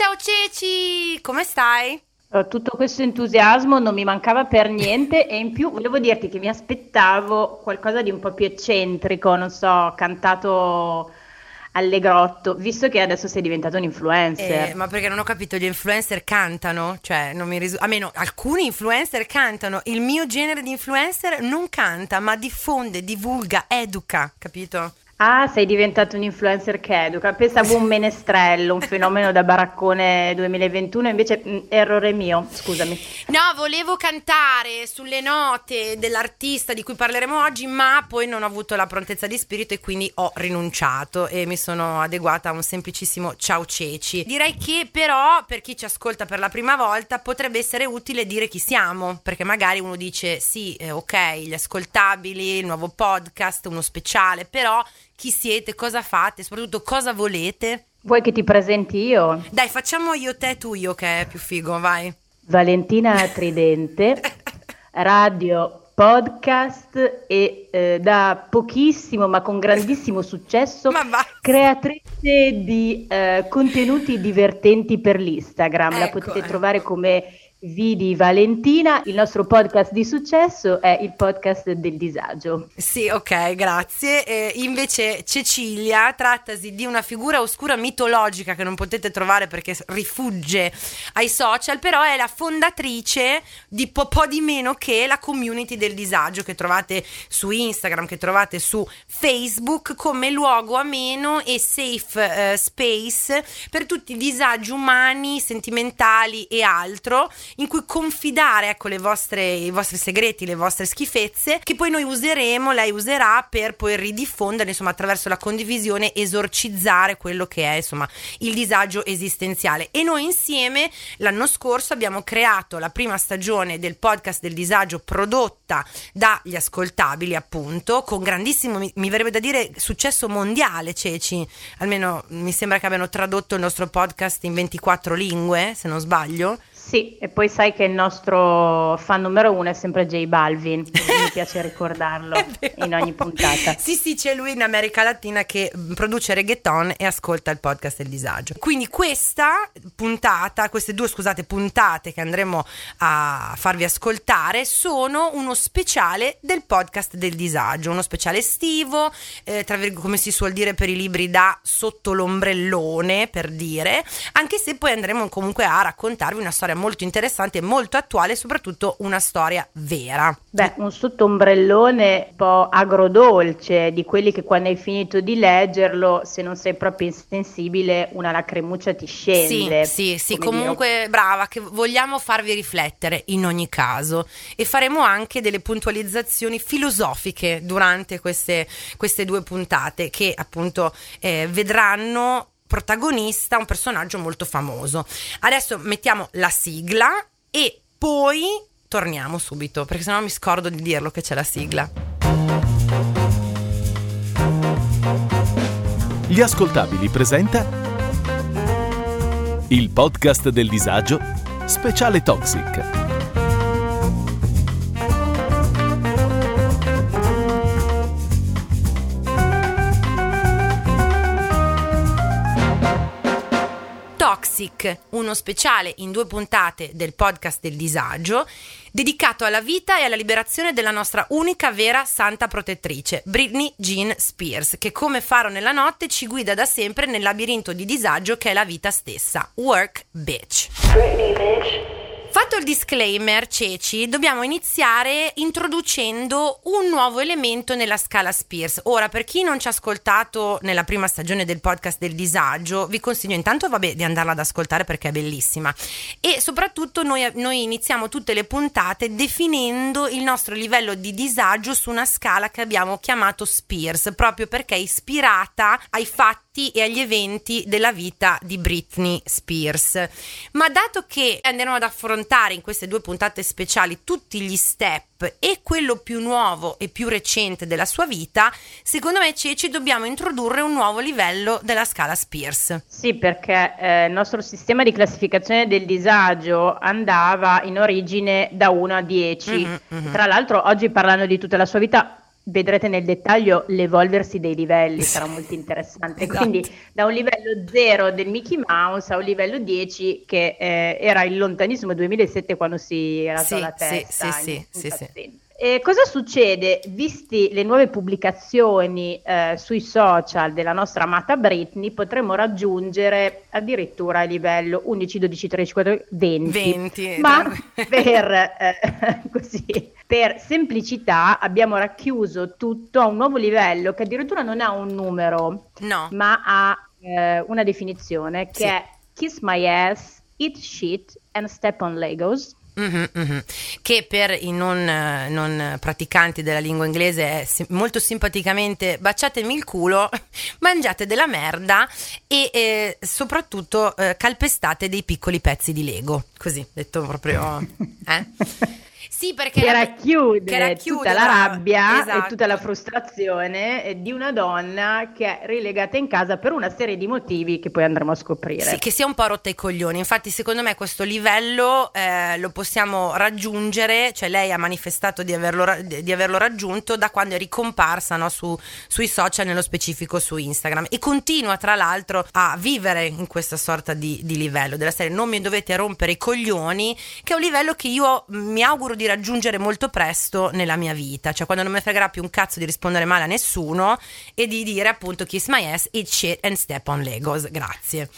ciao Ceci, come stai? Uh, tutto questo entusiasmo non mi mancava per niente e in più volevo dirti che mi aspettavo qualcosa di un po' più eccentrico, non so, cantato allegrotto, visto che adesso sei diventato un influencer. Eh, ma perché non ho capito, gli influencer cantano? Cioè, non mi risulta. Almeno alcuni influencer cantano. Il mio genere di influencer non canta, ma diffonde, divulga, educa, capito? Ah, sei diventato un influencer che educa. Pensavo un menestrello, un fenomeno da baraccone 2021, invece mh, mm, errore mio, scusami. No, volevo cantare sulle note dell'artista di cui parleremo oggi, ma poi non ho avuto la prontezza di spirito e quindi ho rinunciato e mi sono adeguata a un semplicissimo ciao ceci. Direi che però per chi ci ascolta per la prima volta potrebbe essere utile dire chi siamo, perché magari uno dice sì, eh, ok, gli ascoltabili, il nuovo podcast, uno speciale, però chi siete, cosa fate, soprattutto cosa volete. Vuoi che ti presenti io? Dai, facciamo io te tu io che è più figo, vai. Valentina Tridente, radio, podcast e eh, da pochissimo ma con grandissimo successo creatrice di eh, contenuti divertenti per l'Instagram. Ecco, La potete ecco. trovare come Vidi Valentina, il nostro podcast di successo è il podcast del disagio. Sì, ok, grazie. E invece Cecilia trattasi di una figura oscura mitologica che non potete trovare perché rifugge ai social, però è la fondatrice di po', po di meno che la community del disagio che trovate su Instagram, che trovate su Facebook come luogo ameno e safe uh, space per tutti i disagi umani, sentimentali e altro in cui confidare ecco, vostre, i vostri segreti, le vostre schifezze, che poi noi useremo, lei userà per poi ridiffondere, insomma, attraverso la condivisione, esorcizzare quello che è, insomma, il disagio esistenziale. E noi insieme l'anno scorso abbiamo creato la prima stagione del podcast del disagio prodotta dagli ascoltabili, appunto, con grandissimo, mi, mi verrebbe da dire, successo mondiale, Ceci. Almeno mi sembra che abbiano tradotto il nostro podcast in 24 lingue, se non sbaglio. Sì, e poi sai che il nostro fan numero uno è sempre J Balvin, mi piace ricordarlo in ogni puntata. Sì, sì, c'è lui in America Latina che produce reggaeton e ascolta il podcast del disagio. Quindi questa puntata, queste due scusate puntate che andremo a farvi ascoltare sono uno speciale del podcast del disagio, uno speciale estivo, eh, tra, come si suol dire per i libri da sotto l'ombrellone, per dire, anche se poi andremo comunque a raccontarvi una storia molto interessante e molto attuale, soprattutto una storia vera. Beh, un sottombrellone un po' agrodolce, di quelli che quando hai finito di leggerlo, se non sei proprio insensibile, una lacrimuccia ti scende. Sì, sì, sì, comunque dire. brava, che vogliamo farvi riflettere in ogni caso e faremo anche delle puntualizzazioni filosofiche durante queste, queste due puntate che appunto eh, vedranno protagonista un personaggio molto famoso. Adesso mettiamo la sigla e poi torniamo subito, perché sennò mi scordo di dirlo che c'è la sigla. Gli ascoltabili presenta il podcast del disagio speciale Toxic. Toxic, uno speciale in due puntate del podcast del disagio, dedicato alla vita e alla liberazione della nostra unica vera santa protettrice, Britney Jean Spears, che come faro nella notte ci guida da sempre nel labirinto di disagio che è la vita stessa. Work, bitch. Britney, bitch. Fatto il disclaimer, Ceci, dobbiamo iniziare introducendo un nuovo elemento nella scala Spears. Ora, per chi non ci ha ascoltato nella prima stagione del podcast del disagio, vi consiglio intanto vabbè, di andarla ad ascoltare perché è bellissima. E soprattutto noi, noi iniziamo tutte le puntate definendo il nostro livello di disagio su una scala che abbiamo chiamato Spears, proprio perché è ispirata ai fatti fatti e agli eventi della vita di Britney Spears. Ma dato che andremo ad affrontare in queste due puntate speciali tutti gli step e quello più nuovo e più recente della sua vita, secondo me Ceci dobbiamo introdurre un nuovo livello della scala Spears. Sì, perché eh, il nostro sistema di classificazione del disagio andava in origine da 1 a 10. Mm-hmm, mm-hmm. Tra l'altro oggi parlando di tutta la sua vita vedrete nel dettaglio l'evolversi dei livelli, sarà molto interessante. esatto. Quindi da un livello 0 del Mickey Mouse a un livello 10 che eh, era il lontanissimo 2007 quando si era sì, la testa. Sì, sì, sì, sì, sì. E cosa succede, visti le nuove pubblicazioni eh, sui social della nostra amata Britney, potremmo raggiungere addirittura il livello 11, 12, 13, 14, 20. 20 Ma per, eh, così, per semplicità abbiamo racchiuso tutto a un nuovo livello che addirittura non ha un numero, no. ma ha eh, una definizione che sì. è Kiss My Ass, Eat Shit and Step on Legos. Mm-hmm, mm-hmm. Che per i non, non, praticanti della lingua inglese è sim- molto simpaticamente baciatemi il culo, mangiate della merda e eh, soprattutto eh, calpestate dei piccoli pezzi di Lego. Così, detto proprio... Eh? Sì, perché che racchiude, che racchiude tutta la rabbia esatto. e tutta la frustrazione di una donna che è rilegata in casa per una serie di motivi che poi andremo a scoprire. Sì, che sia un po' rotta i coglioni. Infatti, secondo me questo livello eh, lo possiamo raggiungere, cioè lei ha manifestato di averlo, di averlo raggiunto da quando è ricomparsa no, su, sui social, nello specifico su Instagram. E continua, tra l'altro, a vivere in questa sorta di, di livello della serie non mi dovete rompere i coglioni, che è un livello che io mi auguro di raggiungere molto presto nella mia vita, cioè quando non mi fregherà più un cazzo di rispondere male a nessuno e di dire appunto kiss my ass, eat shit and step on Legos. Grazie.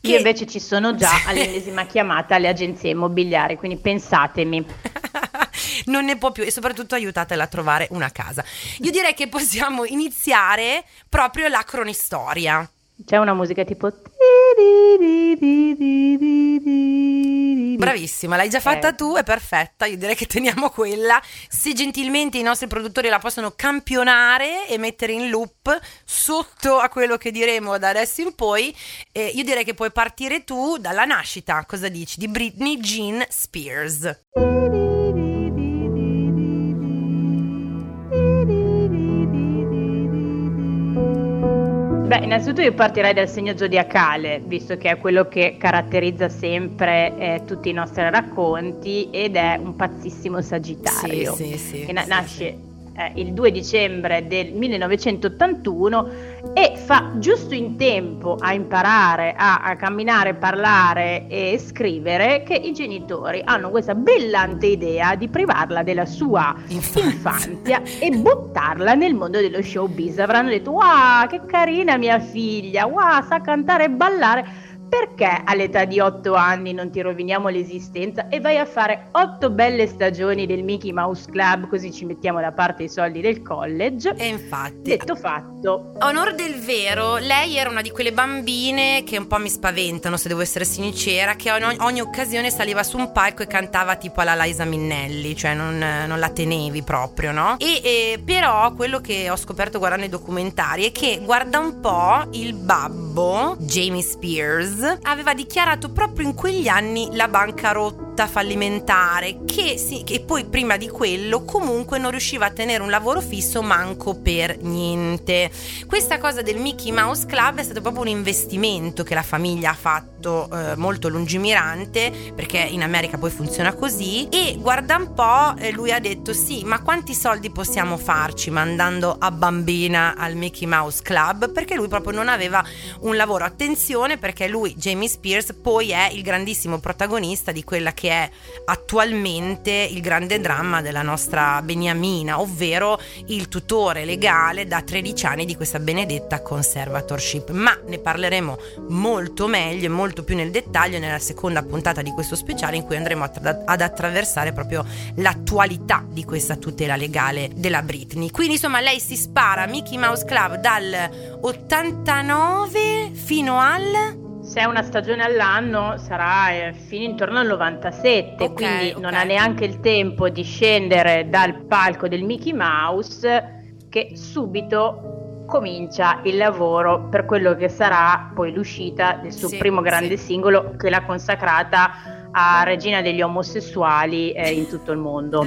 Che... Io invece ci sono già all'ennesima chiamata alle agenzie immobiliari, quindi pensatemi. non ne può più e soprattutto aiutatela a trovare una casa. Io direi che possiamo iniziare proprio la cronistoria. C'è una musica tipo Bravissima, l'hai già fatta eh. tu, è perfetta. Io direi che teniamo quella. Se gentilmente i nostri produttori la possono campionare e mettere in loop sotto a quello che diremo da adesso in poi, eh, io direi che puoi partire tu dalla nascita. Cosa dici? Di Britney Jean Spears. Beh, innanzitutto io partirei dal segno zodiacale, visto che è quello che caratterizza sempre eh, tutti i nostri racconti ed è un pazzissimo Sagittario. Sì, sì, sì. Che na- nasce eh, il 2 dicembre del 1981 e fa giusto in tempo a imparare a, a, camminare, parlare e scrivere che i genitori hanno questa brillante idea di privarla della sua infanzia, infanzia e buttarla nel mondo dello showbiz. Avranno detto wow che carina mia figlia, wow sa cantare e ballare perché all'età di 8 anni non ti roviniamo l'esistenza e vai a fare 8 belle stagioni del Mickey Mouse Club così ci mettiamo da parte i soldi del college? E infatti. Detto fatto. Onor del vero, lei era una di quelle bambine che un po' mi spaventano, se devo essere sincera, che ogni, ogni occasione saliva su un palco e cantava tipo alla Liza Minnelli, cioè non, non la tenevi proprio, no? E, e però quello che ho scoperto guardando i documentari è che guarda un po' il babbo, Jamie Spears, aveva dichiarato proprio in quegli anni la bancarotta fallimentare che, sì, che poi prima di quello comunque non riusciva a tenere un lavoro fisso manco per niente. Questa cosa del Mickey Mouse Club è stato proprio un investimento che la famiglia ha fatto eh, molto lungimirante perché in America poi funziona così. E guarda un po' eh, lui ha detto sì ma quanti soldi possiamo farci mandando a bambina al Mickey Mouse Club? Perché lui proprio non aveva un lavoro. Attenzione perché lui Jamie Spears poi è il grandissimo protagonista di quella che è attualmente il grande dramma della nostra Beniamina, ovvero il tutore legale da 13 anni di questa benedetta conservatorship. Ma ne parleremo molto meglio e molto più nel dettaglio nella seconda puntata di questo speciale in cui andremo ad attraversare proprio l'attualità di questa tutela legale della Britney. Quindi insomma lei si spara Mickey Mouse Club dal 89 fino al se è una stagione all'anno sarà eh, fino intorno al 97, okay, quindi okay. non ha neanche il tempo di scendere dal palco del Mickey Mouse che subito comincia il lavoro per quello che sarà poi l'uscita del suo sì, primo grande sì. singolo che l'ha consacrata a regina degli omosessuali eh, in tutto il mondo.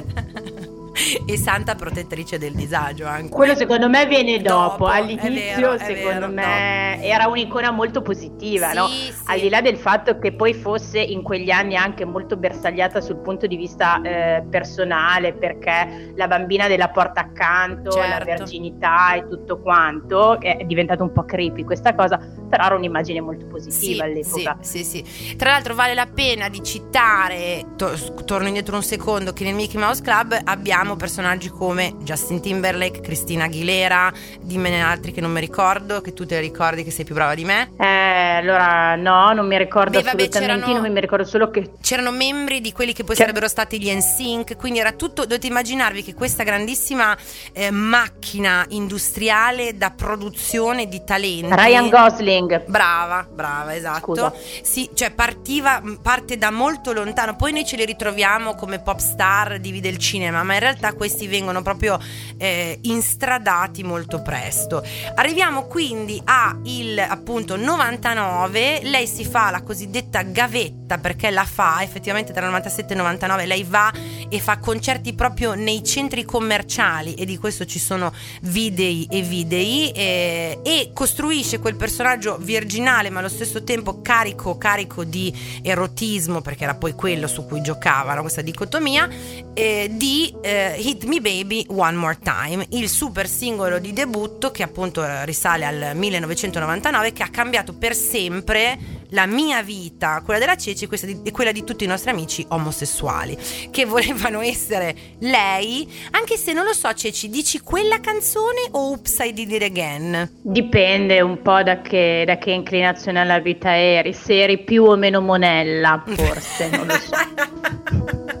e santa protettrice del disagio anche. Quello secondo me viene dopo, dopo all'inizio vero, secondo vero, me dopo. era un'icona molto positiva, sì, no? Sì. Al di là del fatto che poi fosse in quegli anni anche molto bersagliata sul punto di vista eh, personale, perché la bambina della porta accanto, certo. la verginità e tutto quanto, è diventato un po' creepy questa cosa, però era un'immagine molto positiva sì, all'epoca. Sì, sì, sì. Tra l'altro vale la pena di citare, to- torno indietro un secondo, che nel Mickey Mouse Club abbiamo personaggi come Justin Timberlake, Cristina Aguilera, dimmene altri che non mi ricordo, che tu te ricordi che sei più brava di me. Eh, allora no, non mi ricordo Beh, vabbè, assolutamente, non mi ricordo solo che... C'erano membri di quelli che poi che... sarebbero stati gli NSYNC, quindi era tutto, dovete immaginarvi che questa grandissima eh, macchina industriale da produzione di talenti... Ryan Gosling. Brava, brava, esatto. Scusa. Sì, cioè partiva, parte da molto lontano, poi noi ce li ritroviamo come pop star divide il cinema, ma in realtà questi vengono proprio eh, instradati molto presto. Arriviamo quindi a il appunto 99, lei si fa la cosiddetta gavetta perché la fa effettivamente tra il 97 e il 99, lei va e fa concerti proprio nei centri commerciali e di questo ci sono videi e videi eh, e costruisce quel personaggio virginale ma allo stesso tempo carico, carico di erotismo perché era poi quello su cui giocavano questa dicotomia eh, di eh, Hit Me Baby One More Time, il super singolo di debutto che appunto risale al 1999 che ha cambiato per sempre la mia vita, quella della Ceci e quella di tutti i nostri amici omosessuali che volevano essere lei, anche se non lo so Ceci, dici quella canzone o Oops I Did It Again? Dipende un po' da che, da che inclinazione alla vita eri, se eri più o meno monella forse, non lo so.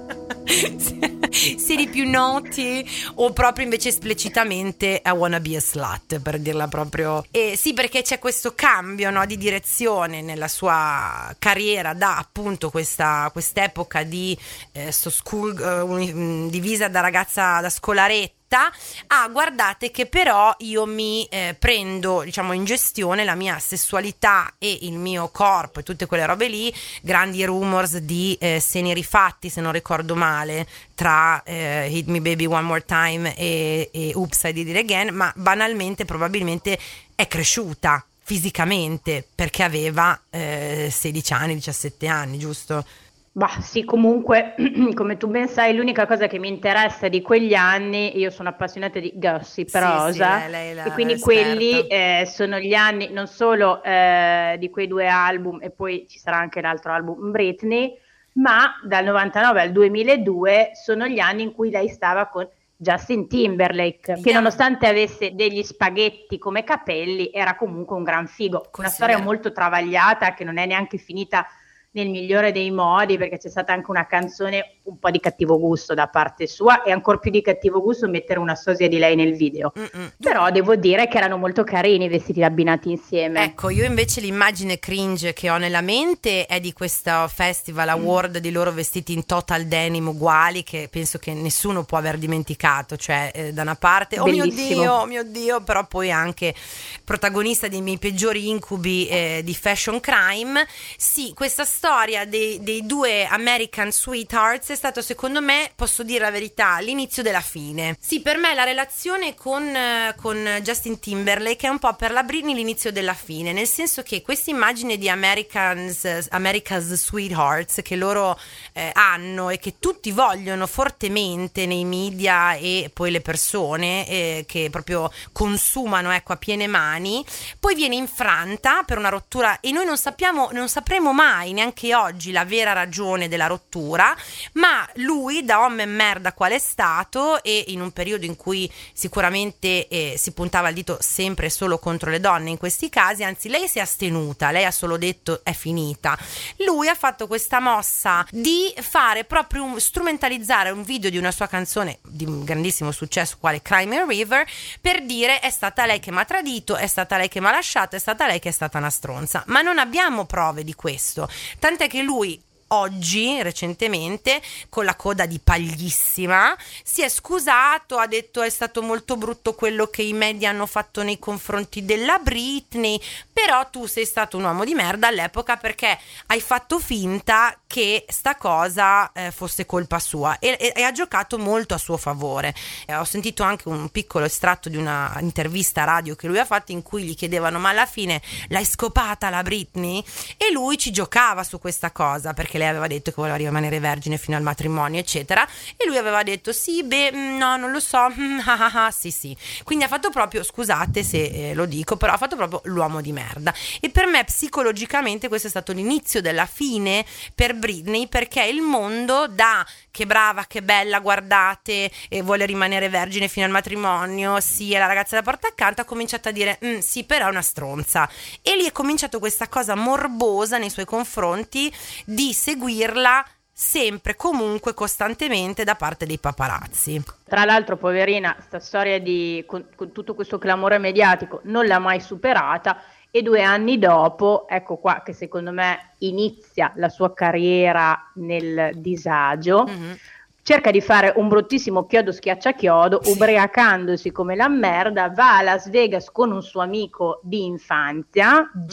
siedi più noti o proprio invece esplicitamente I wanna be a slut per dirla proprio. E sì perché c'è questo cambio no, di direzione nella sua carriera da appunto questa quest'epoca di eh, school, uh, divisa da ragazza da scolaretta diretta ah guardate che però io mi eh, prendo diciamo in gestione la mia sessualità e il mio corpo e tutte quelle robe lì grandi rumors di eh, seni rifatti se non ricordo male tra eh, Hit Me Baby One More Time e, e Oops I Did It Again ma banalmente probabilmente è cresciuta fisicamente perché aveva eh, 16 anni 17 anni giusto? Bah, sì, comunque, come tu ben sai, l'unica cosa che mi interessa di quegli anni, io sono appassionata di gossip rosa, sì, lei, lei e quindi quelli eh, sono gli anni non solo eh, di quei due album e poi ci sarà anche l'altro album Britney, ma dal 99 al 2002 sono gli anni in cui lei stava con Justin Timberlake, che nonostante avesse degli spaghetti come capelli, era comunque un gran figo. Una storia molto travagliata che non è neanche finita nel migliore dei modi perché c'è stata anche una canzone un po' di cattivo gusto da parte sua e ancora più di cattivo gusto mettere una sosia di lei nel video Mm-mm. però devo dire che erano molto carini i vestiti abbinati insieme ecco io invece l'immagine cringe che ho nella mente è di questo festival award mm. di loro vestiti in total denim uguali che penso che nessuno può aver dimenticato cioè eh, da una parte oh mio dio oh mio dio però poi anche protagonista dei miei peggiori incubi eh, di fashion crime sì questa storia storia dei, dei, due American Sweethearts è stato secondo me, posso dire la verità, l'inizio della fine. Sì, per me la relazione con, con Justin Timberlake è un po' per la Britney l'inizio della fine, nel senso che questa immagine di Americans, America's Sweethearts che loro eh, hanno e che tutti vogliono fortemente nei media e poi le persone eh, che proprio consumano ecco, a piene mani, poi viene infranta per una rottura e noi non sappiamo, non sapremo mai neanche neanche oggi la vera ragione della rottura, ma lui da uomo merda qual è stato e in un periodo in cui sicuramente eh, si puntava il dito sempre e solo contro le donne in questi casi, anzi lei si è astenuta, lei ha solo detto è finita. Lui ha fatto questa mossa di fare proprio un, strumentalizzare un video di una sua canzone di un grandissimo successo quale Crime River per dire è stata lei che mi ha tradito, è stata lei che mi ha lasciato, è stata lei che è stata una stronza, ma non abbiamo prove di questo. Tant'è che lui oggi, recentemente, con la coda di paglissima, si è scusato, ha detto è stato molto brutto quello che i media hanno fatto nei confronti della Britney, però tu sei stato un uomo di merda all'epoca perché hai fatto finta che sta cosa eh, fosse colpa sua e, e, e, ha giocato molto a suo favore. Eh, ho sentito anche un piccolo estratto di una intervista radio che lui ha fatto in cui gli chiedevano ma alla fine l'hai scopata la Britney? E lui ci giocava su questa cosa perché lei aveva detto che voleva rimanere vergine fino al matrimonio eccetera e lui aveva detto sì beh mm, no non lo so sì sì. Quindi ha fatto proprio scusate se eh, lo dico però ha fatto proprio l'uomo di merda. E per me psicologicamente questo è stato l'inizio della fine per Britney perché il mondo da che brava che bella guardate e vuole rimanere vergine fino al matrimonio sì è la ragazza da porta accanto ha cominciato a dire mm, sì però è una stronza e lì è cominciato questa cosa morbosa nei suoi confronti di seguirla sempre, comunque, costantemente da parte dei paparazzi. Tra l'altro, poverina, sta storia di con, con tutto questo clamore mediatico non l'ha mai superata e due anni dopo, ecco qua che secondo me inizia la sua carriera nel disagio. Mm-hmm. Cerca di fare un bruttissimo chiodo schiacciachiodo, sì. ubriacandosi come la merda, va a Las Vegas con un suo amico di infanzia, mm.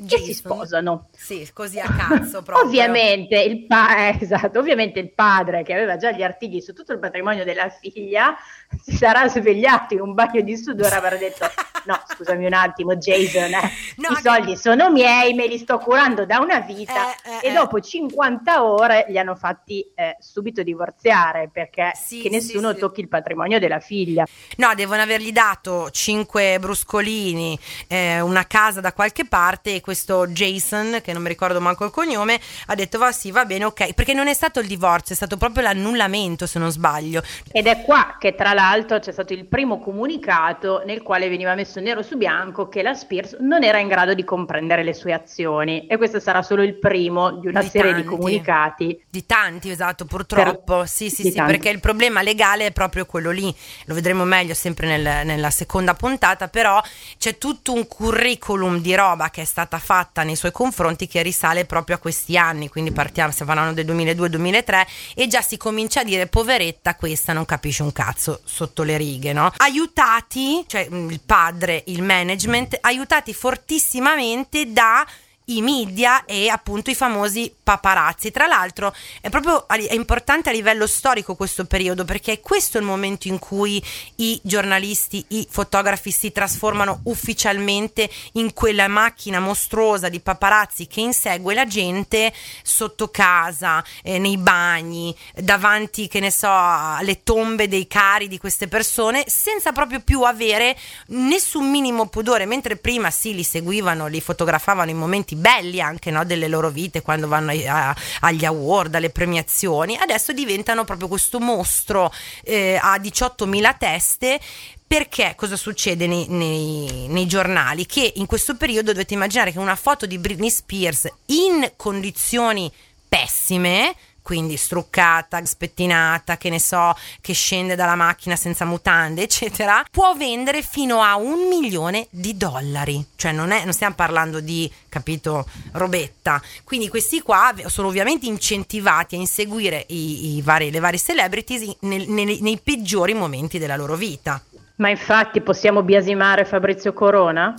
Jason, Jason. e si sposano. Sì, così a cazzo proprio. ovviamente, il pa- eh, esatto, ovviamente il padre che aveva già gli artigli su tutto il patrimonio della figlia si sarà svegliato in un bagno di sudore e avrà detto no scusami un attimo Jason eh, no, i soldi sono miei me li sto curando da una vita eh, eh, e dopo 50 ore li hanno fatti eh, subito divorziare perché sì, che nessuno sì, tocchi sì. il patrimonio della figlia no devono avergli dato 5 bruscolini eh, una casa da qualche parte e questo Jason che non mi ricordo manco il cognome ha detto va sì va bene ok perché non è stato il divorzio è stato proprio l'annullamento se non sbaglio ed è qua che tra l'altro c'è stato il primo comunicato nel quale veniva messo nero su bianco che la Spears non era in grado di comprendere le sue azioni e questo sarà solo il primo di una di serie tanti. di comunicati. Di tanti, esatto, purtroppo. Per, sì, sì, sì, tanti. perché il problema legale è proprio quello lì. Lo vedremo meglio sempre nel, nella seconda puntata, però c'è tutto un curriculum di roba che è stata fatta nei suoi confronti che risale proprio a questi anni, quindi partiamo, stiamo parlando del 2002-2003 e già si comincia a dire poveretta questa non capisce un cazzo sotto le righe, no? Aiutati, cioè mm, il padre, il management, aiutati fortissimamente da i media e appunto i famosi paparazzi. Tra l'altro è proprio è importante a livello storico questo periodo perché è questo il momento in cui i giornalisti, i fotografi si trasformano ufficialmente in quella macchina mostruosa di paparazzi che insegue la gente sotto casa, eh, nei bagni, davanti, che ne so, alle tombe dei cari di queste persone senza proprio più avere nessun minimo pudore, mentre prima sì li seguivano, li fotografavano in momenti belli anche no, delle loro vite quando vanno a, agli award, alle premiazioni, adesso diventano proprio questo mostro eh, a 18.000 teste perché cosa succede nei, nei, nei, giornali? Che in questo periodo dovete immaginare che una foto di Britney Spears in condizioni pessime quindi struccata, spettinata, che ne so, che scende dalla macchina senza mutande, eccetera, può vendere fino a un milione di dollari. Cioè non, è, non stiamo parlando di, capito, robetta. Quindi questi qua sono ovviamente incentivati a inseguire i, i vari, le varie celebrities nel, nei, nei peggiori momenti della loro vita. Ma infatti possiamo biasimare Fabrizio Corona?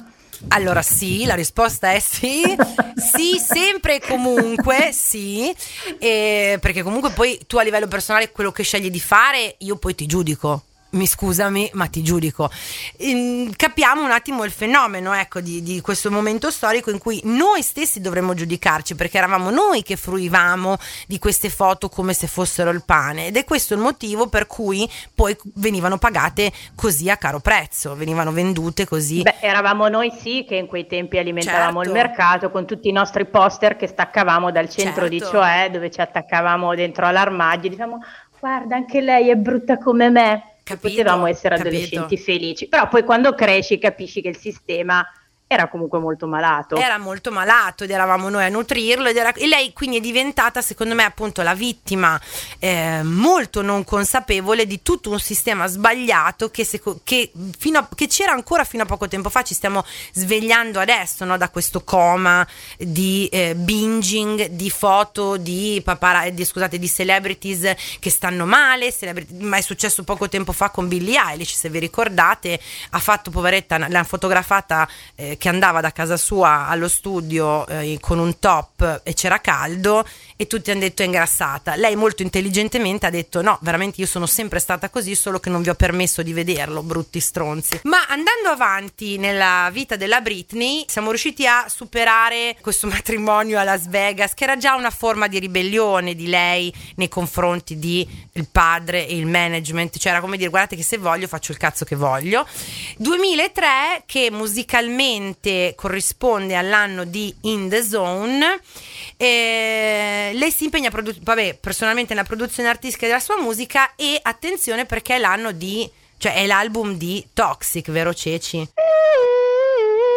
Allora sì, la risposta è sì, sì, sempre e comunque sì, e perché comunque poi tu a livello personale quello che scegli di fare io poi ti giudico mi scusami, ma ti giudico. Ehm, capiamo un attimo il fenomeno ecco, di, di, questo momento storico in cui noi stessi dovremmo giudicarci perché eravamo noi che fruivamo di queste foto come se fossero il pane ed è questo il motivo per cui poi venivano pagate così a caro prezzo, venivano vendute così. Beh, eravamo noi sì che in quei tempi alimentavamo certo. il mercato con tutti i nostri poster che staccavamo dal centro certo. di Cioè dove ci attaccavamo dentro all'armadio e diciamo guarda anche lei è brutta come me Capito, potevamo essere capito. adolescenti felici, però poi quando cresci capisci che il sistema era comunque molto malato. Era molto malato ed eravamo noi a nutrirlo era, e lei quindi è diventata secondo me appunto la vittima eh, molto non consapevole di tutto un sistema sbagliato che, che, a, che, c'era ancora fino a poco tempo fa, ci stiamo svegliando adesso no, da questo coma di eh, binging, di foto di, papara- di, scusate, di celebrities che stanno male, ma è successo poco tempo fa con Billie Eilish, se vi ricordate, ha fatto poveretta, l'ha fotografata eh, che andava da casa sua allo studio eh, con un top e c'era caldo e tutti hanno detto è ingrassata. Lei molto intelligentemente ha detto no, veramente io sono sempre stata così, solo che non vi ho permesso di vederlo, brutti stronzi. Ma andando avanti nella vita della Britney, siamo riusciti a superare questo matrimonio a Las Vegas, che era già una forma di ribellione di lei nei confronti di il padre e il management, cioè era come dire guardate che se voglio faccio il cazzo che voglio. 2003 che musicalmente esattamente corrisponde all'anno di In the Zone. Eh, lei si impegna produ- vabbè, personalmente nella produzione artistica della sua musica e attenzione perché è l'anno di, cioè è l'album di Toxic, vero Ceci?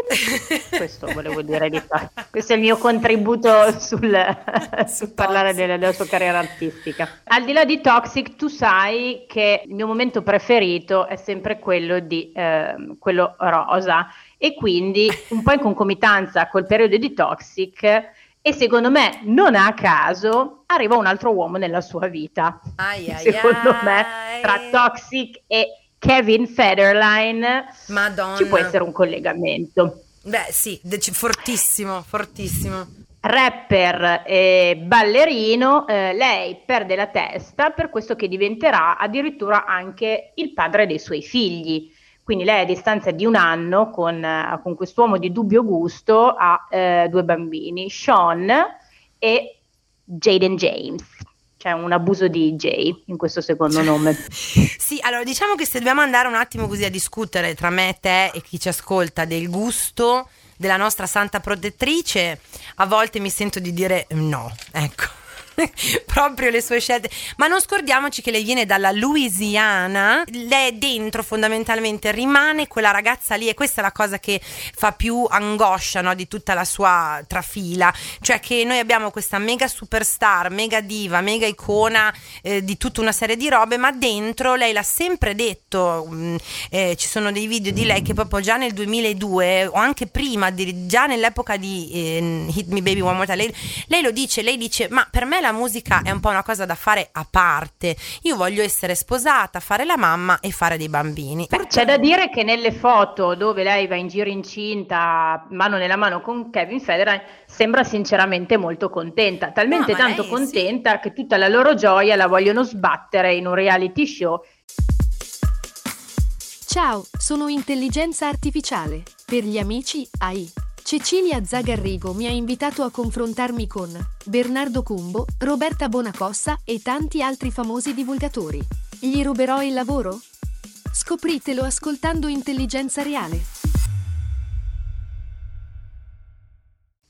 Questo volevo dire di fa. Questo è il mio contributo sul, sul parlare della, della, sua carriera artistica. Al di là di Toxic, tu sai che il mio momento preferito è sempre quello di eh, quello rosa e quindi un po' in concomitanza col periodo di Toxic e secondo me non a caso arriva un altro uomo nella sua vita. Ai, ai, secondo ai. me tra Toxic e Kevin Federline Madonna. ci può essere un collegamento. Beh sì, fortissimo, fortissimo. Rapper e ballerino, eh, lei perde la testa per questo che diventerà addirittura anche il padre dei suoi figli. Quindi lei a distanza di un anno con, uh, con quest'uomo di dubbio gusto ha uh, due bambini, Sean e Jaden James. C'è un abuso di J in questo secondo nome. sì, allora diciamo che se dobbiamo andare un attimo così a discutere tra me, te e chi ci ascolta del gusto della nostra santa protettrice, a volte mi sento di dire no, ecco. proprio le sue scelte. Ma non scordiamoci che lei viene dalla Louisiana, lei dentro fondamentalmente, rimane quella ragazza lì e questa è la cosa che fa più angoscia no, di tutta la sua trafila, cioè che noi abbiamo questa mega superstar, mega diva, mega icona eh, di tutta una serie di robe, ma dentro lei l'ha sempre detto, mh, mm, eh, ci sono dei video di lei che proprio già nel 2002 o anche prima, di, già nell'epoca di eh, Hit Me Baby One More Time, lei, lei lo dice, lei dice, ma per me la musica è un po' una cosa da fare a parte. Io voglio essere sposata, fare la mamma e fare dei bambini. Beh, c'è da dire che nelle foto dove lei va in giro incinta, mano nella mano con Kevin Federer, sembra sinceramente molto contenta. Talmente no, tanto lei, contenta sì. che tutta la loro gioia la vogliono sbattere in un reality show. Ciao, sono intelligenza artificiale. Per gli amici AI. Cecilia Zagarrigo mi ha invitato a confrontarmi con Bernardo Cumbo, Roberta Bonacossa e tanti altri famosi divulgatori. Gli ruberò il lavoro? Scopritelo ascoltando Intelligenza Reale.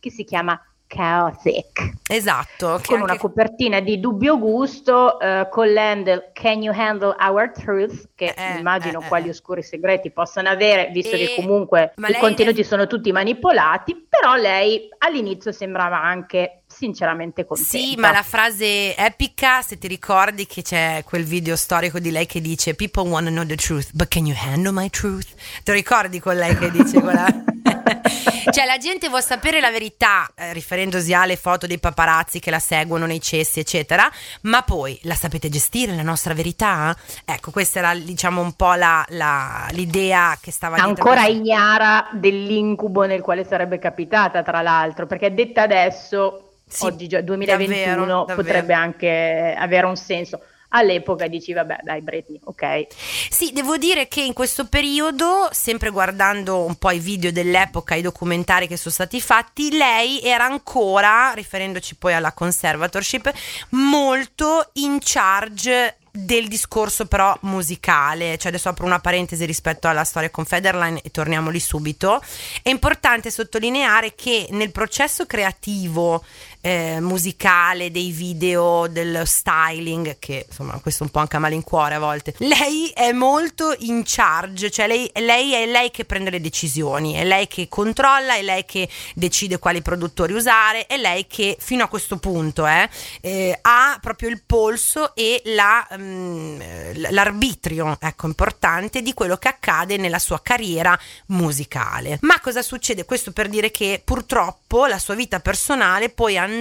Che si chiama Chaotic. Esatto. Con anche... una copertina di dubbio gusto, uh, con l'handle Can you handle our truth? Che eh, immagino eh, quali eh. oscuri segreti possano avere, visto e... che comunque i contenuti è... sono tutti manipolati, però lei all'inizio sembrava anche sinceramente contenta. Sì, ma la frase epica, se ti ricordi che c'è quel video storico di lei che dice People want to know the truth, but can you handle my truth? Te lo ricordi con lei che dice quella... cioè la gente vuole sapere la verità, eh, riferendosi alle foto dei paparazzi che la seguono nei cessi, eccetera, ma poi la sapete gestire la nostra verità? Ecco, questa era diciamo un po' la, la, l'idea che stava Ancora ignara dell'incubo nel quale sarebbe capitata, tra l'altro, perché detta adesso sì, oggi 2021 davvero, davvero. potrebbe anche avere un senso all'epoca dici vabbè dai Britney ok. Sì devo dire che in questo periodo sempre guardando un po' i video dell'epoca i documentari che sono stati fatti lei era ancora riferendoci poi alla conservatorship molto in charge del discorso però musicale, cioè adesso apro una parentesi rispetto alla storia con Federline e torniamo lì subito, è importante sottolineare che nel processo creativo eh, musicale, dei video, del styling, che insomma questo un po' anche a malincuore a volte. Lei è molto in charge, cioè lei, lei è lei che prende le decisioni, è lei che controlla, è lei che decide quali produttori usare, è lei che fino a questo punto eh, eh, ha proprio il polso e la, mh, mm, l'arbitrio ecco, importante di quello che accade nella sua carriera musicale. Ma cosa succede? Questo per dire che purtroppo la sua vita personale poi andrà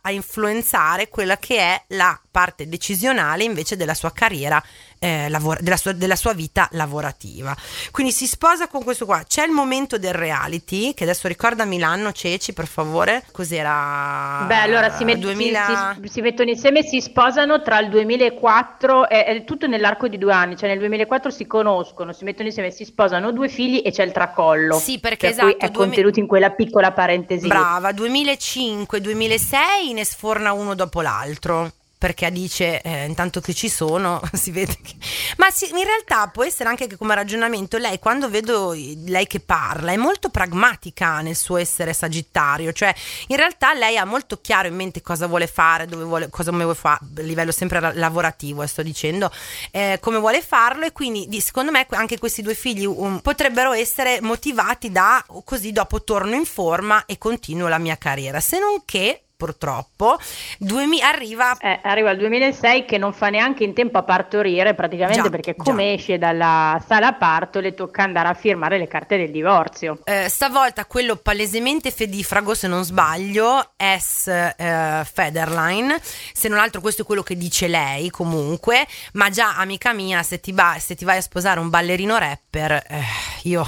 a influenzare quella che è la parte decisionale invece della sua carriera eh, lavora- della, sua, della, sua, vita lavorativa. Quindi si sposa con questo qua. C'è il momento del reality, che adesso ricordami l'anno, Ceci, per favore. Cos'era? Beh, allora si, met- 2000... si, si, mettono insieme e si sposano tra il 2004, è, è, tutto nell'arco di due anni, cioè nel 2004 si conoscono, si mettono insieme, si sposano due figli e c'è il tracollo. Sì, perché esatto, è 2000... contenuto in quella piccola parentesi. Brava, 2005-2006 ne sforna uno dopo l'altro perché dice eh, intanto che ci sono si vede che... ma sì, in realtà può essere anche che come ragionamento lei quando vedo lei che parla è molto pragmatica nel suo essere sagittario cioè in realtà lei ha molto chiaro in mente cosa vuole fare dove vuole, cosa vuole fare a livello sempre lavorativo eh, sto dicendo eh, come vuole farlo e quindi secondo me anche questi due figli um, potrebbero essere motivati da così dopo torno in forma e continuo la mia carriera. Se non che purtroppo, 2000, arriva... Eh, arriva il 2006 che non fa neanche in tempo a partorire praticamente già, perché come già. esce dalla sala parto le tocca andare a firmare le carte del divorzio. Eh, stavolta quello palesemente fedifrago se non sbaglio, S. Eh, Federline, se non altro questo è quello che dice lei comunque, ma già amica mia se ti, va, se ti vai a sposare un ballerino rapper, eh, io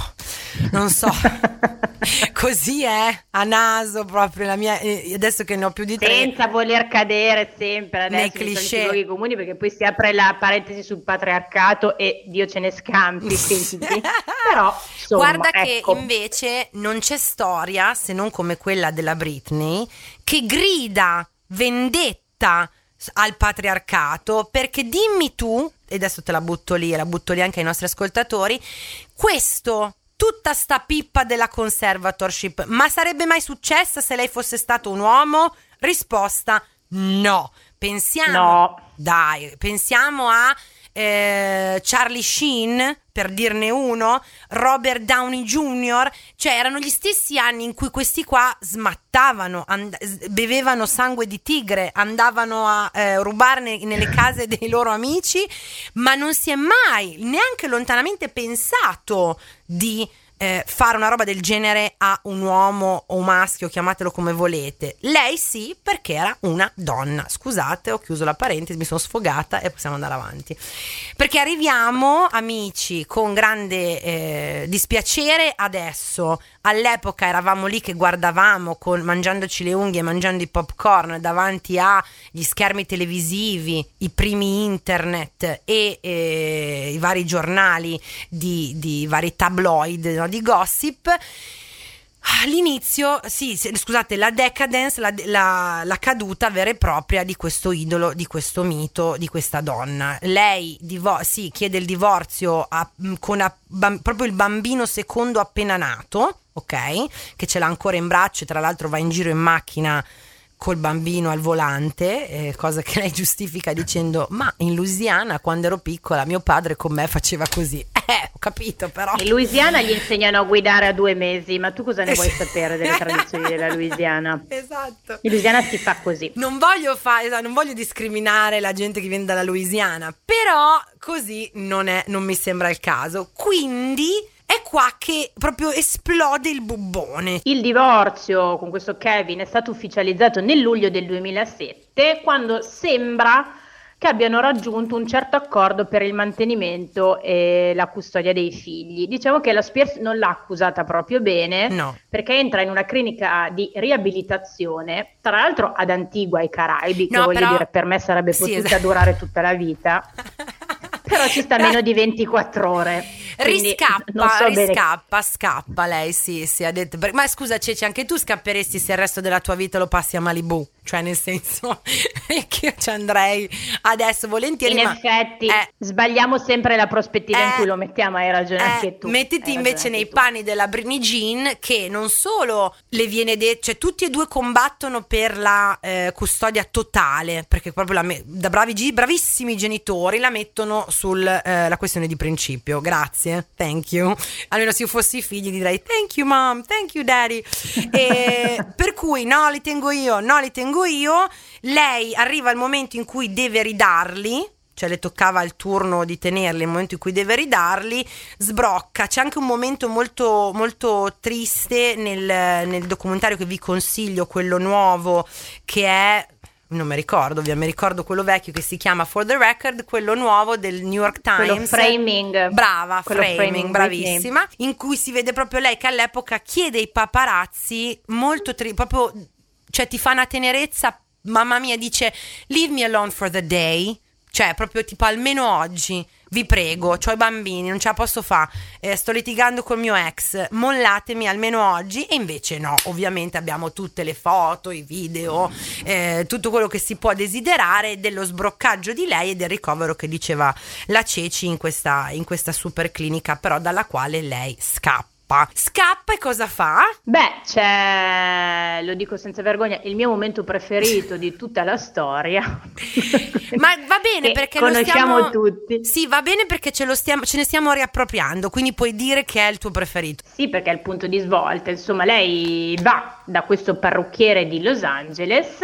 non so, così è, a naso proprio la mia, eh, adesso che ne ho più di tre. Senza voler cadere sempre adesso nei cliché. luoghi comuni perché poi si apre la parentesi sul patriarcato e Dio ce ne scampi, quindi, però insomma, Guarda ecco. che invece non c'è storia, se non come quella della Britney, che grida vendetta al patriarcato perché dimmi tu e adesso te la butto lì e la butto lì anche ai nostri ascoltatori questo tutta sta pippa della conservatorship. Ma sarebbe mai successa se lei fosse stato un uomo? Risposta no. Pensiamo, no. dai, pensiamo a eh, Charlie Sheen, per dirne uno, Robert Downey Jr., cioè erano gli stessi anni in cui questi qua smattavano, and- bevevano sangue di tigre, andavano a eh, rubare nelle case dei loro amici, ma non si è mai neanche lontanamente pensato di eh, fare una roba del genere a un uomo o maschio, chiamatelo come volete. Lei sì, perché era una donna. Scusate, ho chiuso la parentesi, mi sono sfogata e possiamo andare avanti. Perché arriviamo, amici, con grande eh, dispiacere adesso. All'epoca eravamo lì che guardavamo con, mangiandoci le unghie, mangiando i popcorn davanti agli schermi televisivi, i primi internet e eh, i vari giornali di, di vari tabloid. No? Di gossip. All'inizio, sì, scusate, la decadence, la, la, la, caduta vera e propria di questo idolo, di questo mito, di questa donna. Lei divo- sì, chiede il divorzio a, con a, bam, proprio il bambino secondo appena nato, ok? Che ce l'ha ancora in braccio e tra l'altro va in giro in macchina col bambino al volante, eh, cosa che lei giustifica dicendo ma in Louisiana quando ero piccola mio padre con me faceva così. Eh, ho capito però. In Louisiana gli insegnano a guidare a due mesi, ma tu cosa ne vuoi sapere delle tradizioni della Louisiana? Esatto. In Louisiana si fa così. Non voglio, fa- esatto, non voglio discriminare la gente che viene dalla Louisiana, però così non, è, non mi sembra il caso. Quindi è qua che proprio esplode il bubbone. Il divorzio con questo Kevin è stato ufficializzato nel luglio del 2007 quando sembra che abbiano raggiunto un certo accordo per il mantenimento e la custodia dei figli. Diciamo che la Spears non l'ha accusata proprio bene no. perché entra in una clinica di riabilitazione, tra l'altro ad Antigua ai Caraibi, che no, voglio però... dire per me sarebbe potuta sì, esatto. durare tutta la vita. però ci sta meno di 24 ore. riscappa, so riscappa, scappa lei, sì, sì, ha detto. Ma scusa Ceci, anche tu scapperesti se il resto della tua vita lo passi a Malibu? Cioè, nel senso che io ci andrei adesso volentieri. In ma, effetti, eh, sbagliamo sempre la prospettiva eh, in cui lo mettiamo, hai ragione eh, anche tu. Mettiti invece nei tu. panni della Britney Jean, che non solo le viene detto, cioè tutti e due combattono per la eh, custodia totale, perché proprio me- da bravi, bravissimi genitori la mettono sulla eh, questione di principio. Grazie, thank you. Almeno se io fossi figli direi thank you mom, thank you daddy. E, per cui no, li tengo io, no, li tengo io. Lei arriva al momento in cui deve ridarli cioè le toccava il turno di tenerli nel momento in cui deve ridarli, sbrocca. C'è anche un momento molto, molto triste nel, nel documentario che vi consiglio, quello nuovo, che è non mi ricordo, ovviamente mi ricordo quello vecchio che si chiama For the Record, quello nuovo del New York Times. Quello framing. Brava, quello framing, framing bravissima. In cui si vede proprio lei che all'epoca chiede ai paparazzi molto tri- proprio cioè ti fa una tenerezza, mamma mia, dice leave me alone for the day cioè, proprio tipo almeno oggi, vi prego, ho i bambini, non ce la posso fare, eh, sto litigando col mio ex, mollatemi almeno oggi. E invece no, ovviamente abbiamo tutte le foto, i video, eh, tutto quello che si può desiderare dello sbroccaggio di lei e del ricovero che diceva la Ceci in questa, in questa super clinica, però dalla quale lei scappa scappa. Scappa e cosa fa? Beh, c'è, lo dico senza vergogna, il mio momento preferito di tutta la storia. Ma va bene perché conosciamo lo stiamo... tutti. Sì, va bene perché ce, stiamo, ce ne stiamo riappropriando, quindi puoi dire che è il tuo preferito. Sì, perché è il punto di svolta. Insomma, lei va da questo parrucchiere di Los Angeles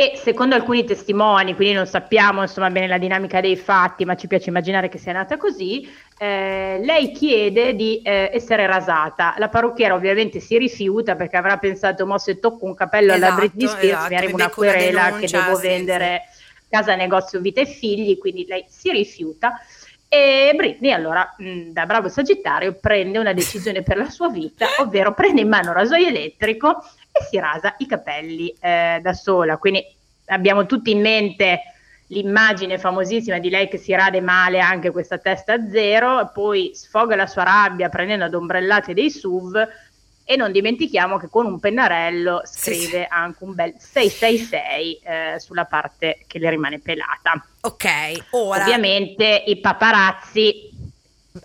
e secondo alcuni testimoni, quindi non sappiamo insomma bene la dinamica dei fatti, ma ci piace immaginare che sia nata così, eh, lei chiede di eh, essere rasata. La parrucchiera ovviamente si rifiuta perché avrà pensato, mo se tocco un capello esatto, alla Britney Spears esatto, mi arriva una querela denuncia, che devo sì, vendere sì. casa, negozio, vita e figli, quindi lei si rifiuta. E Britney allora, mh, da bravo Sagittario, prende una decisione per la sua vita, ovvero prende in mano un rasoio elettrico e si rasa i capelli eh, da sola. Quindi abbiamo tutti in mente l'immagine famosissima di lei che si rade male anche questa testa a zero, poi sfoga la sua rabbia prendendo ad ombrellate dei SUV e non dimentichiamo che con un pennarello scrive sì. anche un bel 666 eh, sulla parte che le rimane pelata. Ok, ora... Ovviamente i paparazzi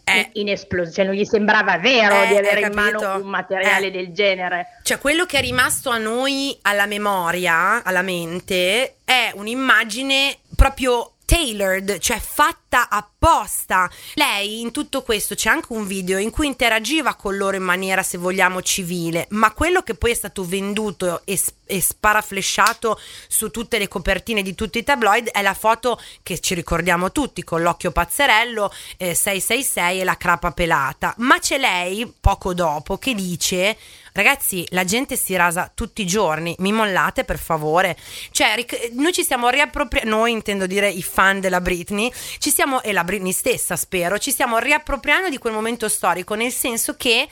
è in esplosione, cioè non gli sembrava vero eh, di avere in mano un materiale eh. del genere. Cioè quello che è rimasto a noi alla memoria, alla mente, è un'immagine proprio tailored, cioè fatta apposta. Lei in tutto questo c'è anche un video in cui interagiva con loro in maniera, se vogliamo, civile, ma quello che poi è stato venduto e, e sparaflesciato su tutte le copertine di tutti i tabloid è la foto che ci ricordiamo tutti con l'occhio pazzerello eh, 666 e la crapa pelata. Ma c'è lei poco dopo che dice Ragazzi, la gente si rasa tutti i giorni, mi mollate per favore. Cioè, ric- noi ci stiamo riappropriando, noi intendo dire i fan della Britney, ci stiamo, e la Britney stessa spero, ci stiamo riappropriando di quel momento storico, nel senso che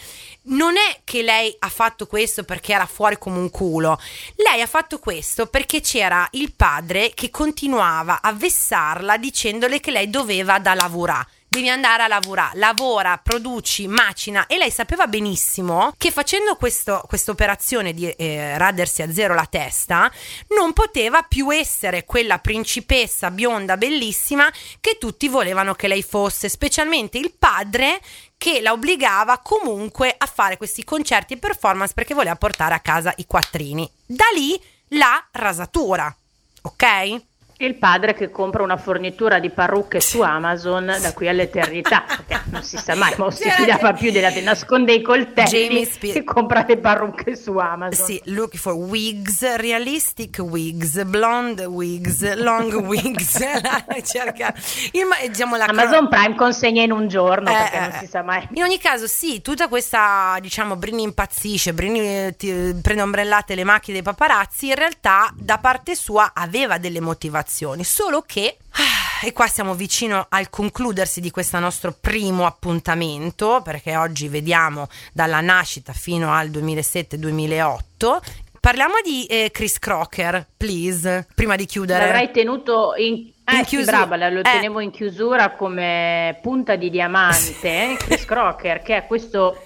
non è che lei ha fatto questo perché era fuori come un culo, lei ha fatto questo perché c'era il padre che continuava a vessarla dicendole che lei doveva da lavorare devi andare a lavorare, lavora, produci, macina e lei sapeva benissimo che facendo questa operazione di eh, radersi a zero la testa non poteva più essere quella principessa bionda bellissima che tutti volevano che lei fosse, specialmente il padre che la obbligava comunque a fare questi concerti e performance perché voleva portare a casa i quattrini. Da lì la rasatura, ok? Il padre che compra una fornitura di parrucche su Amazon da qui all'eternità, perché non si sa mai, ma si fidava più della te nasconde i coltelli Spe- che compra le parrucche su Amazon. Sì, look for wigs, realistic wigs, blonde wigs, long wigs. Cerca il, diciamo, Amazon cro- Prime consegna in un giorno, eh, perché non si sa mai. In ogni caso, sì, tutta questa, diciamo, Brini impazzisce, Brini eh, ti, prende ombrellate le macchine dei paparazzi, in realtà da parte sua aveva delle motivazioni situazioni, solo che ah, e qua siamo vicino al concludersi di questo nostro primo appuntamento, perché oggi vediamo dalla nascita fino al 2007-2008. Parliamo di eh, Chris Crocker, please, prima di chiudere. L'avrei tenuto in Ah, in sì, brava, lo eh. tenevo in chiusura come punta di diamante, Chris Crocker, che è questo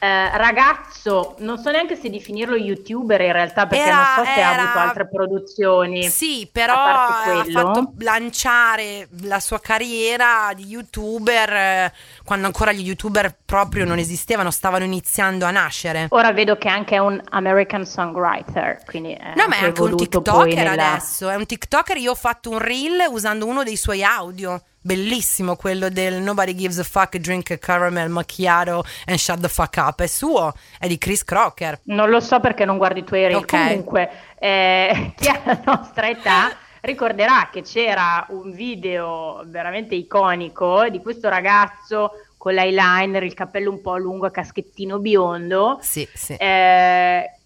eh, ragazzo, non so neanche se definirlo youtuber in realtà perché era, non so se era... ha avuto altre produzioni. Sì, però ha fatto lanciare la sua carriera di youtuber eh, quando ancora gli youtuber proprio non esistevano, stavano iniziando a nascere. Ora vedo che anche è un American songwriter, quindi è No, ma è anche un TikToker nella... adesso, è un TikToker, io ho fatto un reel usando uno dei suoi audio bellissimo quello del Nobody Gives a Fuck, Drink Caramel Macchiato and Shut the Fuck Up. È suo, è di Chris Crocker. Non lo so perché non guardi i tuoi reel. Okay. Comunque, eh, chi ha la nostra età ricorderà che c'era un video veramente iconico di questo ragazzo con l'eyeliner, il cappello un po' lungo a caschettino biondo. Sì, sì. Eh,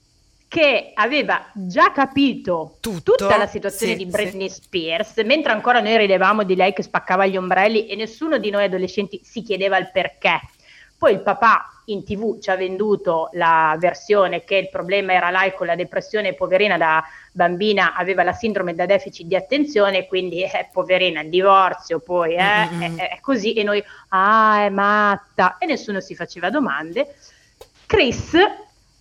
che aveva già capito Tutto, tutta la situazione sì, di Britney sì. Spears, mentre ancora noi ridevamo di lei che spaccava gli ombrelli e nessuno di noi adolescenti si chiedeva il perché. Poi il papà in tv ci ha venduto la versione che il problema era lei con la depressione, poverina da bambina aveva la sindrome da deficit di attenzione, quindi eh, poverina il divorzio, poi eh, mm-hmm. è, è così e noi, ah è matta e nessuno si faceva domande. Chris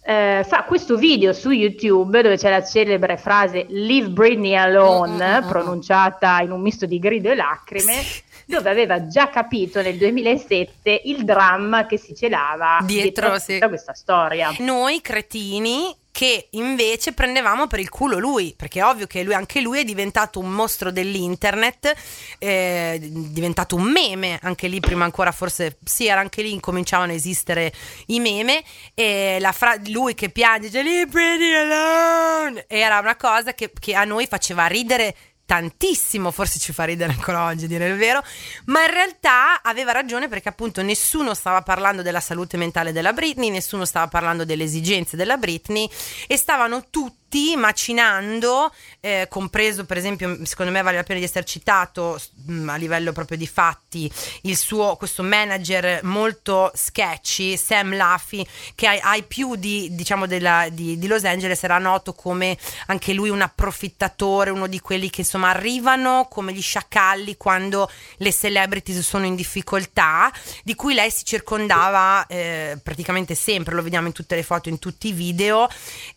eh, fa questo video su YouTube dove c'è la celebre frase Leave Britney alone, mm-hmm. pronunciata in un misto di grido e lacrime, dove aveva già capito nel 2007 il dramma che si celava dietro, dietro sì. questa storia. Noi cretini che invece prendevamo per il culo lui, perché è ovvio che lui, anche lui è diventato un mostro dell'internet, è diventato un meme, anche lì prima ancora forse sì, era anche lì incominciavano a esistere i meme e fra- lui che piange, Leave pretty alone, era una cosa che, che a noi faceva ridere tantissimo, forse ci fa ridere ancora oggi, dire il vero, ma in realtà aveva ragione perché appunto nessuno stava parlando della salute mentale della Britney, nessuno stava parlando delle esigenze della Britney e stavano tutti tutti macinando, eh, compreso per esempio, secondo me vale la pena di essere citato mh, a livello proprio di fatti, il suo, questo manager molto sketchy, Sam Laffy, che ai, ai più di, diciamo della, di, di, Los Angeles era noto come anche lui un approfittatore, uno di quelli che insomma arrivano come gli sciacalli quando le celebrities sono in difficoltà, di cui lei si circondava eh, praticamente sempre, lo vediamo in tutte le foto, in tutti i video,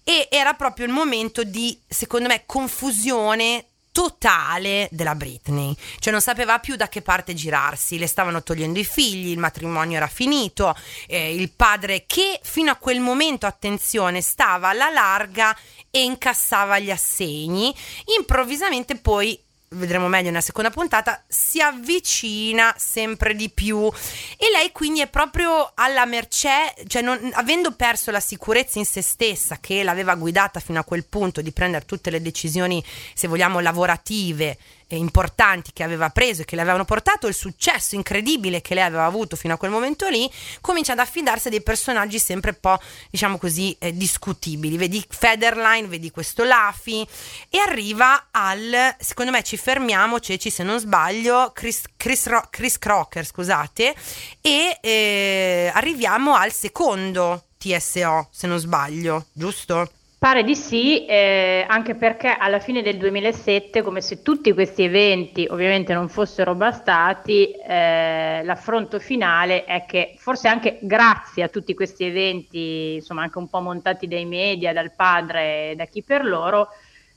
e era proprio il momento di, secondo me, confusione totale della Britney, cioè non sapeva più da che parte girarsi, le stavano togliendo i figli, il matrimonio era finito, eh, il padre che fino a quel momento, attenzione, stava alla larga e incassava gli assegni, improvvisamente poi vedremo meglio nella seconda puntata, si avvicina sempre di più. E lei quindi è proprio alla mercé, cioè non, avendo perso la sicurezza in se stessa che l'aveva guidata fino a quel punto di prendere tutte le decisioni, se vogliamo, lavorative importanti che aveva preso e che le avevano portato il successo incredibile che lei aveva avuto fino a quel momento lì, comincia ad affidarsi a dei personaggi sempre un po', diciamo così, eh, discutibili. Vedi Federline, vedi questo Lafi e arriva al, secondo me ci fermiamo, Ceci se non sbaglio, Chris, Chris, Ro- Chris Crocker, scusate, e eh, arriviamo al secondo TSO, se non sbaglio, giusto? Pare di sì, eh, anche perché alla fine del 2007, come se tutti questi eventi ovviamente non fossero bastati, eh, l'affronto finale è che forse anche grazie a tutti questi eventi, insomma anche un po' montati dai media, dal padre e da chi per loro,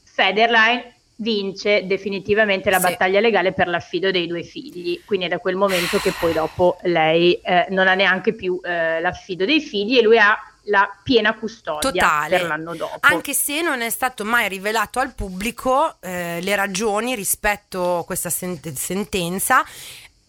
Federline vince definitivamente la sì. battaglia legale per l'affido dei due figli. Quindi è da quel momento che poi dopo lei eh, non ha neanche più eh, l'affido dei figli e lui ha la piena custodia Totale. per l'anno dopo. Anche se non è stato mai rivelato al pubblico eh, le ragioni rispetto a questa sent- sentenza,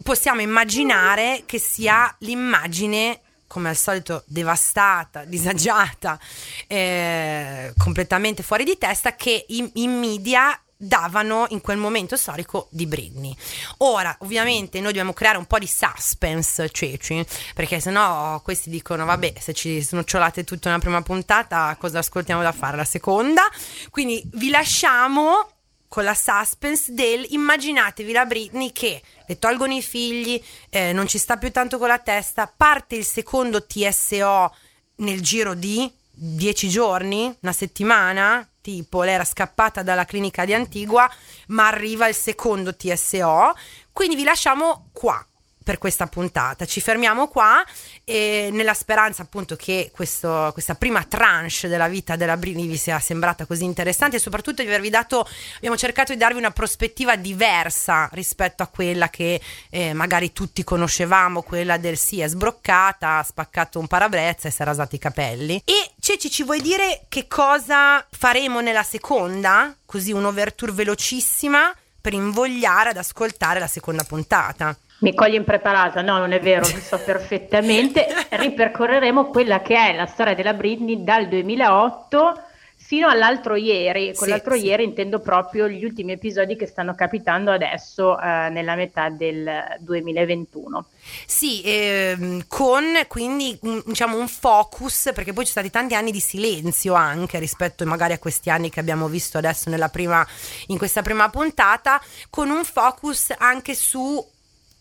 possiamo immaginare che sia l'immagine come al solito devastata, disagiata, eh, completamente fuori di testa che i, i media davano in quel momento storico di Britney. Ora, ovviamente, noi dobbiamo creare un po' di suspense, ceci, perché sennò questi dicono, vabbè, se ci snocciolate tutta una prima puntata, cosa ascoltiamo da fare la seconda? Quindi vi lasciamo con la suspense del immaginatevi la Britney che le tolgono i figli, eh, non ci sta più tanto con la testa, parte il secondo TSO nel giro di dieci giorni, una settimana, tipo lei era scappata dalla clinica di Antigua, ma arriva il secondo TSO, quindi vi lasciamo qua per questa puntata. Ci fermiamo qua e nella speranza appunto che questo, questa prima tranche della vita della Brini vi sia sembrata così interessante e soprattutto di avervi dato, abbiamo cercato di darvi una prospettiva diversa rispetto a quella che eh, magari tutti conoscevamo, quella del sì è sbroccata, ha spaccato un parabrezza e si è rasato i capelli. E Ceci ci vuoi dire che cosa faremo nella seconda? Così un'overture velocissima per invogliare ad ascoltare la seconda puntata. Mi coglie impreparata, no, non è vero, lo so perfettamente. Ripercorreremo quella che è la storia della Britney dal 2008 fino all'altro ieri. Con sì, l'altro sì. ieri intendo proprio gli ultimi episodi che stanno capitando adesso eh, nella metà del 2021. Sì, ehm, con quindi un, diciamo un focus, perché poi ci sono stati tanti anni di silenzio anche rispetto magari a questi anni che abbiamo visto adesso prima, in questa prima puntata, con un focus anche su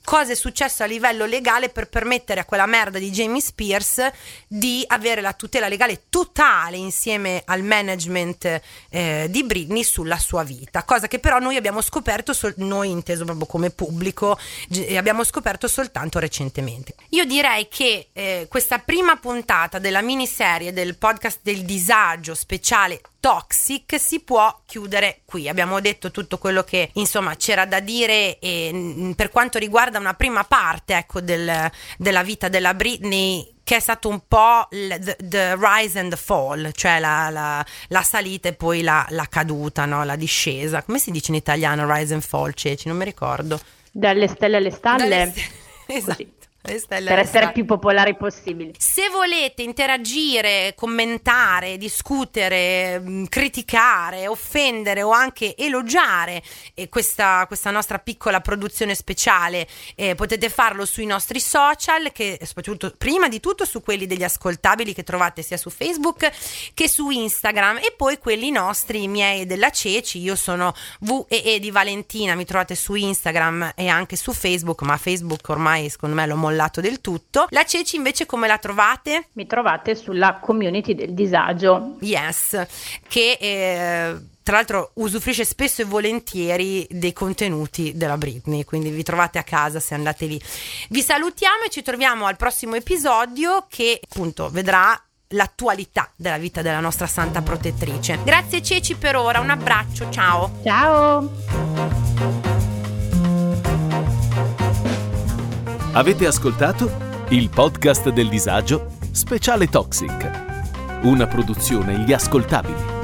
cosa è successo a livello legale per permettere a quella merda di Jamie Spears di avere la tutela legale totale insieme al management eh, di Britney sulla sua vita, cosa che però noi abbiamo scoperto, sol- noi inteso proprio come pubblico, g- abbiamo scoperto soltanto recentemente. Io direi che eh, questa prima puntata della miniserie del podcast del disagio speciale Toxic si può chiudere qui. Abbiamo detto tutto quello che insomma c'era da dire e, per quanto riguarda una prima parte ecco, del, della vita della Britney che è stato un po' the, the rise and the fall, cioè la, la, la salita e poi la, la caduta, no? la discesa. Come si dice in italiano rise and fall, Ceci? Non mi ricordo. Dalle stelle alle stalle. Dalle st- esatto. Così per essere più popolari possibili. Se volete interagire, commentare, discutere, mm, criticare, offendere o anche elogiare eh, questa, questa, nostra piccola produzione speciale, eh, potete farlo sui nostri social, che soprattutto prima di tutto su quelli degli ascoltabili che trovate sia su Facebook che su Instagram e poi quelli nostri, i miei della Ceci. Io sono VEE di Valentina, mi trovate su Instagram e anche su Facebook, ma Facebook ormai secondo me l'ho mollato mollato del tutto. La Ceci invece come la trovate? Mi trovate sulla community del disagio. Yes, che... Eh, tra l'altro usufruisce spesso e volentieri dei contenuti della Britney, quindi vi trovate a casa se andate lì. Vi salutiamo e ci troviamo al prossimo episodio che appunto vedrà l'attualità della vita della nostra santa protettrice. Grazie Ceci per ora, un abbraccio, ciao. Ciao. Avete ascoltato il podcast del disagio speciale Toxic, una produzione Gli Ascoltabili.